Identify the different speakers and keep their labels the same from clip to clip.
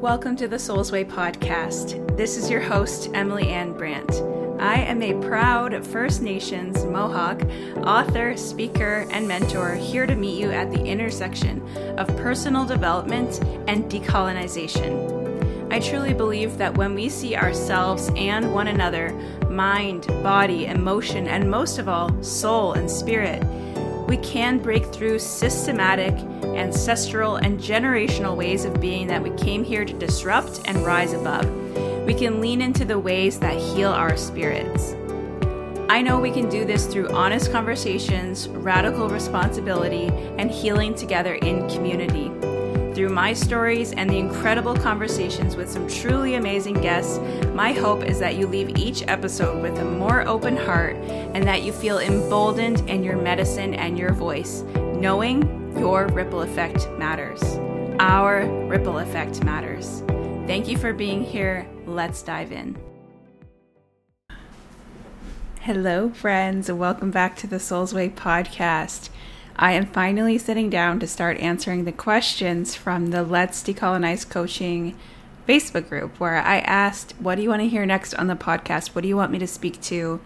Speaker 1: Welcome to the Soul's Way podcast. This is your host, Emily Anne Brant. I am a proud First Nations Mohawk author, speaker, and mentor here to meet you at the intersection of personal development and decolonization. I truly believe that when we see ourselves and one another, mind, body, emotion, and most of all, soul and spirit, we can break through systematic, ancestral, and generational ways of being that we came here to disrupt and rise above. We can lean into the ways that heal our spirits. I know we can do this through honest conversations, radical responsibility, and healing together in community. Through my stories and the incredible conversations with some truly amazing guests, my hope is that you leave each episode with a more open heart and that you feel emboldened in your medicine and your voice, knowing your ripple effect matters. Our ripple effect matters. Thank you for being here. Let's dive in. Hello, friends, and welcome back to the Soul's Way podcast. I am finally sitting down to start answering the questions from the Let's Decolonize Coaching Facebook group where I asked, What do you want to hear next on the podcast? What do you want me to speak to?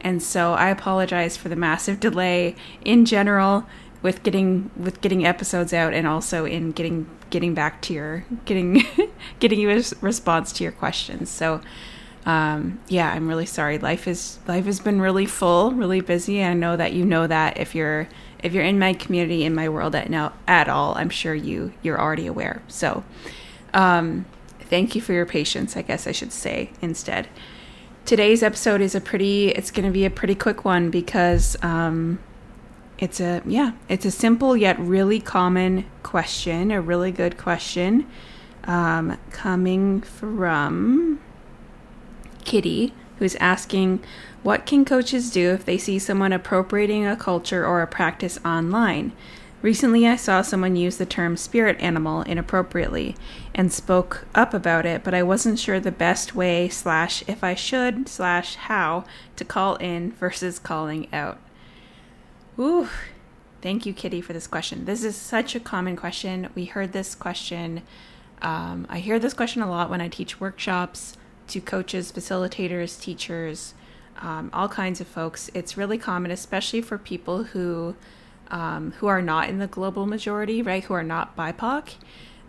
Speaker 1: And so I apologize for the massive delay in general with getting with getting episodes out and also in getting getting back to your getting getting you a response to your questions. So um, yeah, I'm really sorry. Life is life has been really full, really busy. I know that you know that if you're if you're in my community in my world at now at all i'm sure you you're already aware. So um, thank you for your patience i guess i should say instead. Today's episode is a pretty it's going to be a pretty quick one because um, it's a yeah it's a simple yet really common question a really good question um, coming from kitty who's asking what can coaches do if they see someone appropriating a culture or a practice online? Recently, I saw someone use the term spirit animal inappropriately and spoke up about it, but I wasn't sure the best way, slash, if I should, slash, how to call in versus calling out. Ooh, thank you, Kitty, for this question. This is such a common question. We heard this question. Um, I hear this question a lot when I teach workshops to coaches, facilitators, teachers um, all kinds of folks. It's really common, especially for people who um, who are not in the global majority, right? Who are not BIPOC.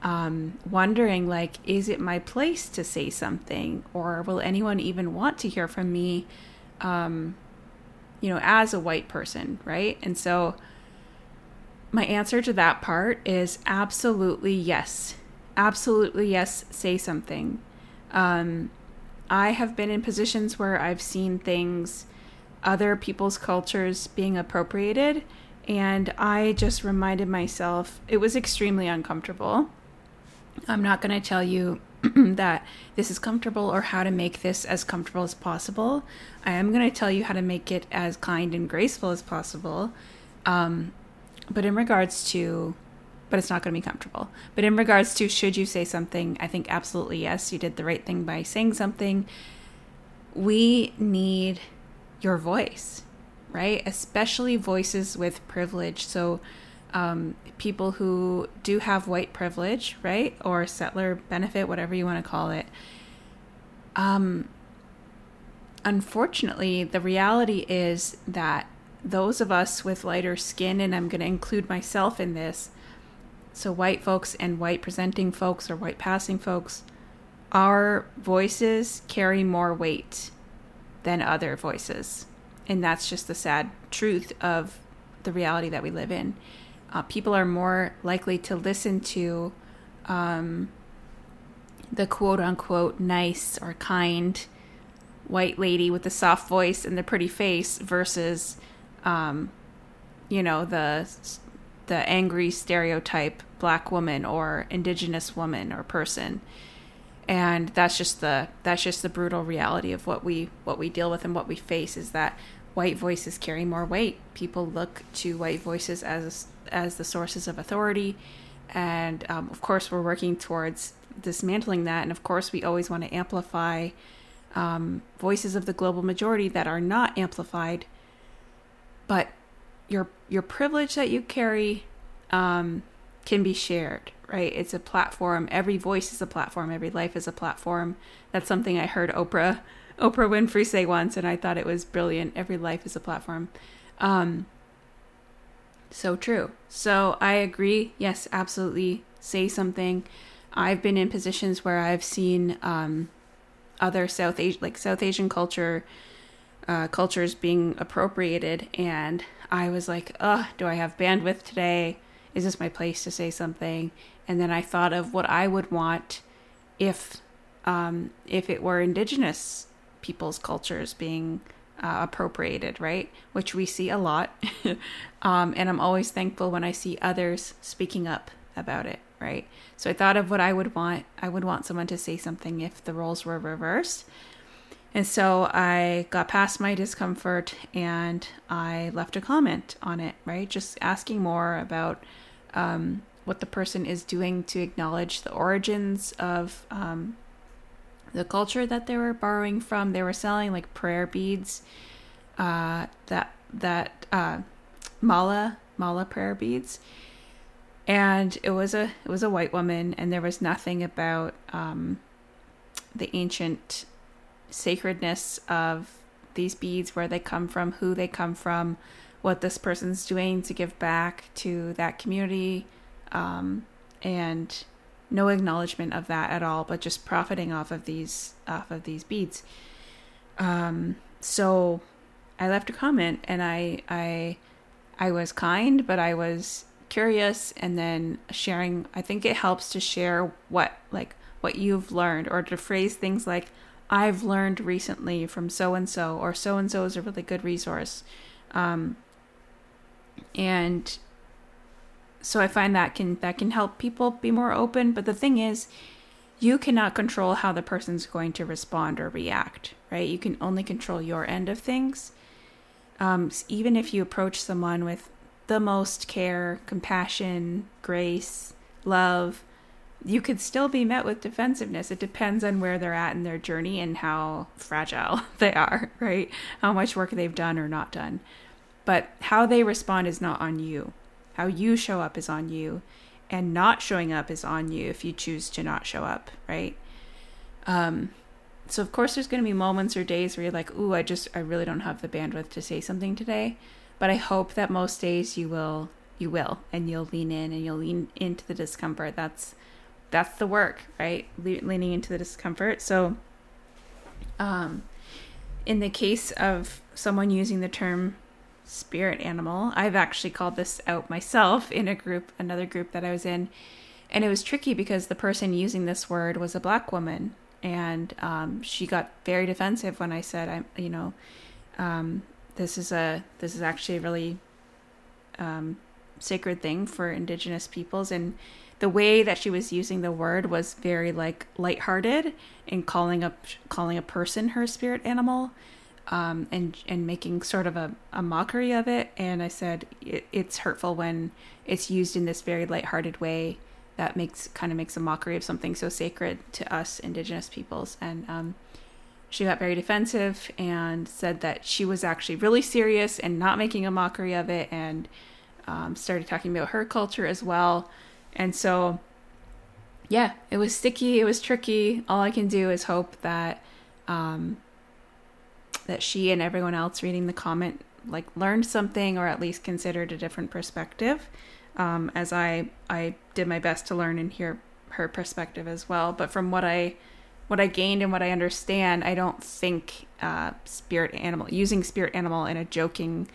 Speaker 1: Um, wondering like, is it my place to say something, or will anyone even want to hear from me? Um, you know, as a white person, right? And so, my answer to that part is absolutely yes, absolutely yes. Say something. Um, I have been in positions where I've seen things, other people's cultures being appropriated, and I just reminded myself it was extremely uncomfortable. I'm not going to tell you that this is comfortable or how to make this as comfortable as possible. I am going to tell you how to make it as kind and graceful as possible. Um, but in regards to but it's not going to be comfortable. But in regards to should you say something, I think absolutely yes, you did the right thing by saying something. We need your voice, right? Especially voices with privilege. So, um, people who do have white privilege, right? Or settler benefit, whatever you want to call it. Um, unfortunately, the reality is that those of us with lighter skin, and I'm going to include myself in this, so white folks and white presenting folks or white passing folks, our voices carry more weight than other voices. And that's just the sad truth of the reality that we live in. Uh, people are more likely to listen to um, the quote unquote nice or kind white lady with the soft voice and the pretty face versus, um, you know, the the angry stereotype black woman or indigenous woman or person. And that's just the that's just the brutal reality of what we what we deal with and what we face is that white voices carry more weight. People look to white voices as as the sources of authority. And um, of course we're working towards dismantling that. And of course we always want to amplify um, voices of the global majority that are not amplified. But your your privilege that you carry um, can be shared, right? It's a platform. Every voice is a platform. Every life is a platform. That's something I heard Oprah Oprah Winfrey say once, and I thought it was brilliant. Every life is a platform. Um, so true. So I agree. Yes, absolutely. Say something. I've been in positions where I've seen um, other South Asian, like South Asian culture, uh, cultures being appropriated, and I was like, "Ugh, do I have bandwidth today? Is this my place to say something?" And then I thought of what I would want if, um, if it were Indigenous people's cultures being uh, appropriated, right? Which we see a lot. um, and I'm always thankful when I see others speaking up about it, right? So I thought of what I would want. I would want someone to say something if the roles were reversed. And so I got past my discomfort and I left a comment on it, right? Just asking more about um, what the person is doing to acknowledge the origins of um, the culture that they were borrowing from. They were selling like prayer beads, uh, that that uh, mala mala prayer beads, and it was a it was a white woman, and there was nothing about um, the ancient sacredness of these beads, where they come from, who they come from, what this person's doing to give back to that community, um, and no acknowledgement of that at all, but just profiting off of these off of these beads. Um, so I left a comment and I I I was kind, but I was curious and then sharing I think it helps to share what like what you've learned or to phrase things like I've learned recently from so and so or so and so is a really good resource. Um, and so I find that can that can help people be more open. But the thing is, you cannot control how the person's going to respond or react, right? You can only control your end of things. Um, even if you approach someone with the most care, compassion, grace, love, you could still be met with defensiveness. It depends on where they're at in their journey and how fragile they are, right? How much work they've done or not done. But how they respond is not on you. How you show up is on you, and not showing up is on you if you choose to not show up, right? Um, so of course there's going to be moments or days where you're like, "Ooh, I just I really don't have the bandwidth to say something today." But I hope that most days you will you will and you'll lean in and you'll lean into the discomfort. That's that's the work, right? Le- leaning into the discomfort. So um in the case of someone using the term spirit animal. I've actually called this out myself in a group, another group that I was in. And it was tricky because the person using this word was a black woman. And um, she got very defensive when I said, I'm, you know, um, this is a, this is actually a really um, sacred thing for indigenous peoples. And the way that she was using the word was very like lighthearted in calling up, calling a person her spirit animal um, and and making sort of a, a mockery of it. And I said it, it's hurtful when it's used in this very lighthearted way that makes kind of makes a mockery of something so sacred to us Indigenous peoples. And um, she got very defensive and said that she was actually really serious and not making a mockery of it, and um, started talking about her culture as well. And so, yeah, it was sticky. It was tricky. All I can do is hope that um, that she and everyone else reading the comment like learned something or at least considered a different perspective um, as I I did my best to learn and hear her perspective as well. But from what I what I gained and what I understand, I don't think uh, spirit animal using spirit animal in a joking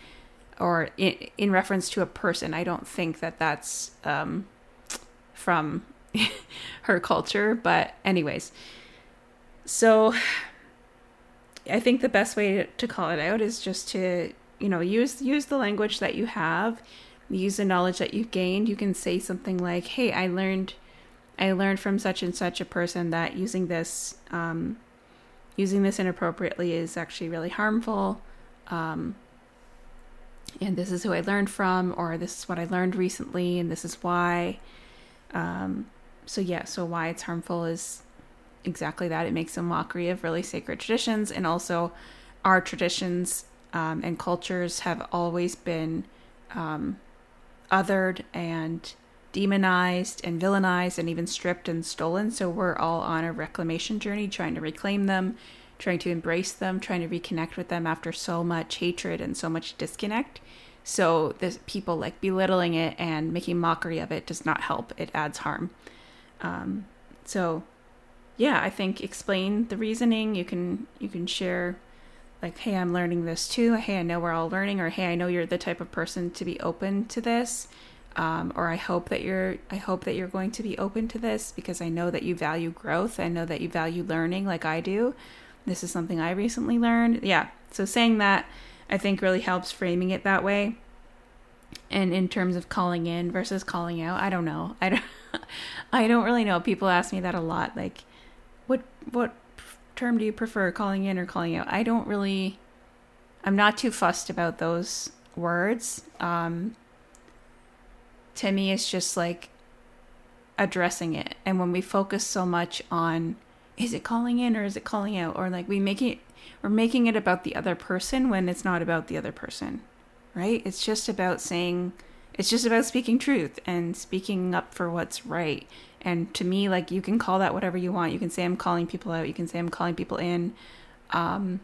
Speaker 1: or in, in reference to a person. I don't think that that's um, from her culture. But anyways, so I think the best way to call it out is just to, you know, use use the language that you have, use the knowledge that you've gained. You can say something like, "Hey, I learned, I learned from such and such a person that using this, um, using this inappropriately is actually really harmful." Um, and this is who I learned from, or this is what I learned recently, and this is why. Um, so yeah, so why it's harmful is exactly that. It makes a mockery of really sacred traditions, and also our traditions um, and cultures have always been um, othered and demonized and villainized and even stripped and stolen. So we're all on a reclamation journey trying to reclaim them, trying to embrace them, trying to reconnect with them after so much hatred and so much disconnect. So there's people like belittling it and making mockery of it does not help. It adds harm. Um, so yeah, I think explain the reasoning. You can you can share like, hey, I'm learning this too. Hey, I know we're all learning, or hey, I know you're the type of person to be open to this. Um, or I hope that you're I hope that you're going to be open to this because I know that you value growth. I know that you value learning like I do. This is something I recently learned. Yeah. So saying that I think really helps framing it that way. And in terms of calling in versus calling out, I don't know. I don't I don't really know. People ask me that a lot like what what term do you prefer, calling in or calling out? I don't really, I'm not too fussed about those words. Um, to me, it's just like addressing it. And when we focus so much on, is it calling in or is it calling out? Or like we make it, we're making it about the other person when it's not about the other person, right? It's just about saying, it's just about speaking truth and speaking up for what's right and to me, like you can call that whatever you want. You can say I'm calling people out. You can say I'm calling people in. Um,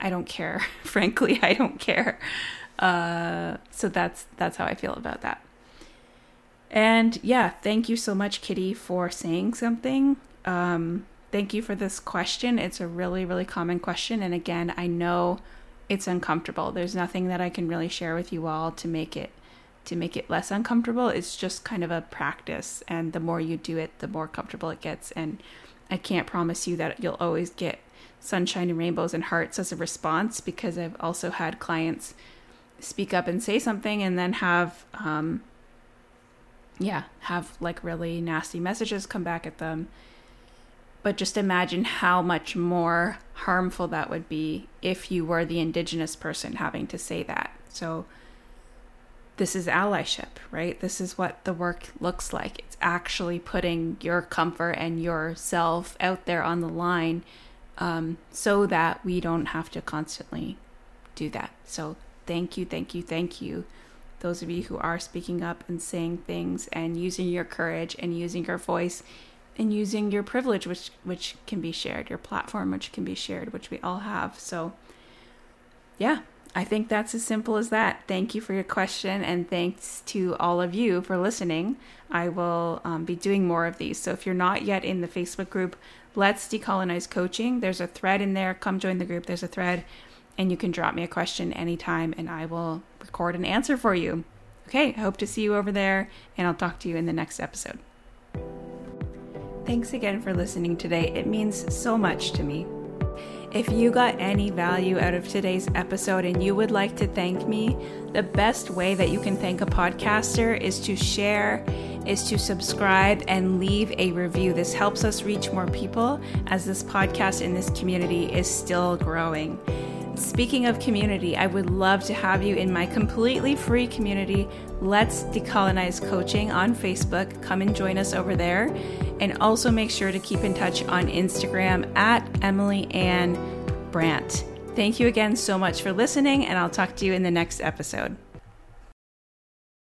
Speaker 1: I don't care. Frankly, I don't care. Uh, so that's that's how I feel about that. And yeah, thank you so much, Kitty, for saying something. Um, thank you for this question. It's a really, really common question. And again, I know it's uncomfortable. There's nothing that I can really share with you all to make it to make it less uncomfortable. It's just kind of a practice. And the more you do it, the more comfortable it gets. And I can't promise you that you'll always get sunshine and rainbows and hearts as a response because I've also had clients speak up and say something and then have, um, yeah, have like really nasty messages come back at them. But just imagine how much more harmful that would be if you were the indigenous person having to say that. So, this is allyship, right? This is what the work looks like. It's actually putting your comfort and yourself out there on the line um, so that we don't have to constantly do that. So, thank you, thank you, thank you. Those of you who are speaking up and saying things and using your courage and using your voice and using your privilege, which which can be shared, your platform, which can be shared, which we all have. So, yeah, I think that's as simple as that. Thank you for your question, and thanks to all of you for listening. I will um, be doing more of these. So if you're not yet in the Facebook group, Let's Decolonize Coaching, there's a thread in there. Come join the group. There's a thread, and you can drop me a question anytime, and I will record an answer for you. Okay, I hope to see you over there, and I'll talk to you in the next episode. Thanks again for listening today. It means so much to me. If you got any value out of today's episode and you would like to thank me, the best way that you can thank a podcaster is to share, is to subscribe, and leave a review. This helps us reach more people as this podcast in this community is still growing. Speaking of community, I would love to have you in my completely free community, Let's Decolonize Coaching on Facebook. Come and join us over there. And also make sure to keep in touch on Instagram at Emily Anne Brant. Thank you again so much for listening, and I'll talk to you in the next episode.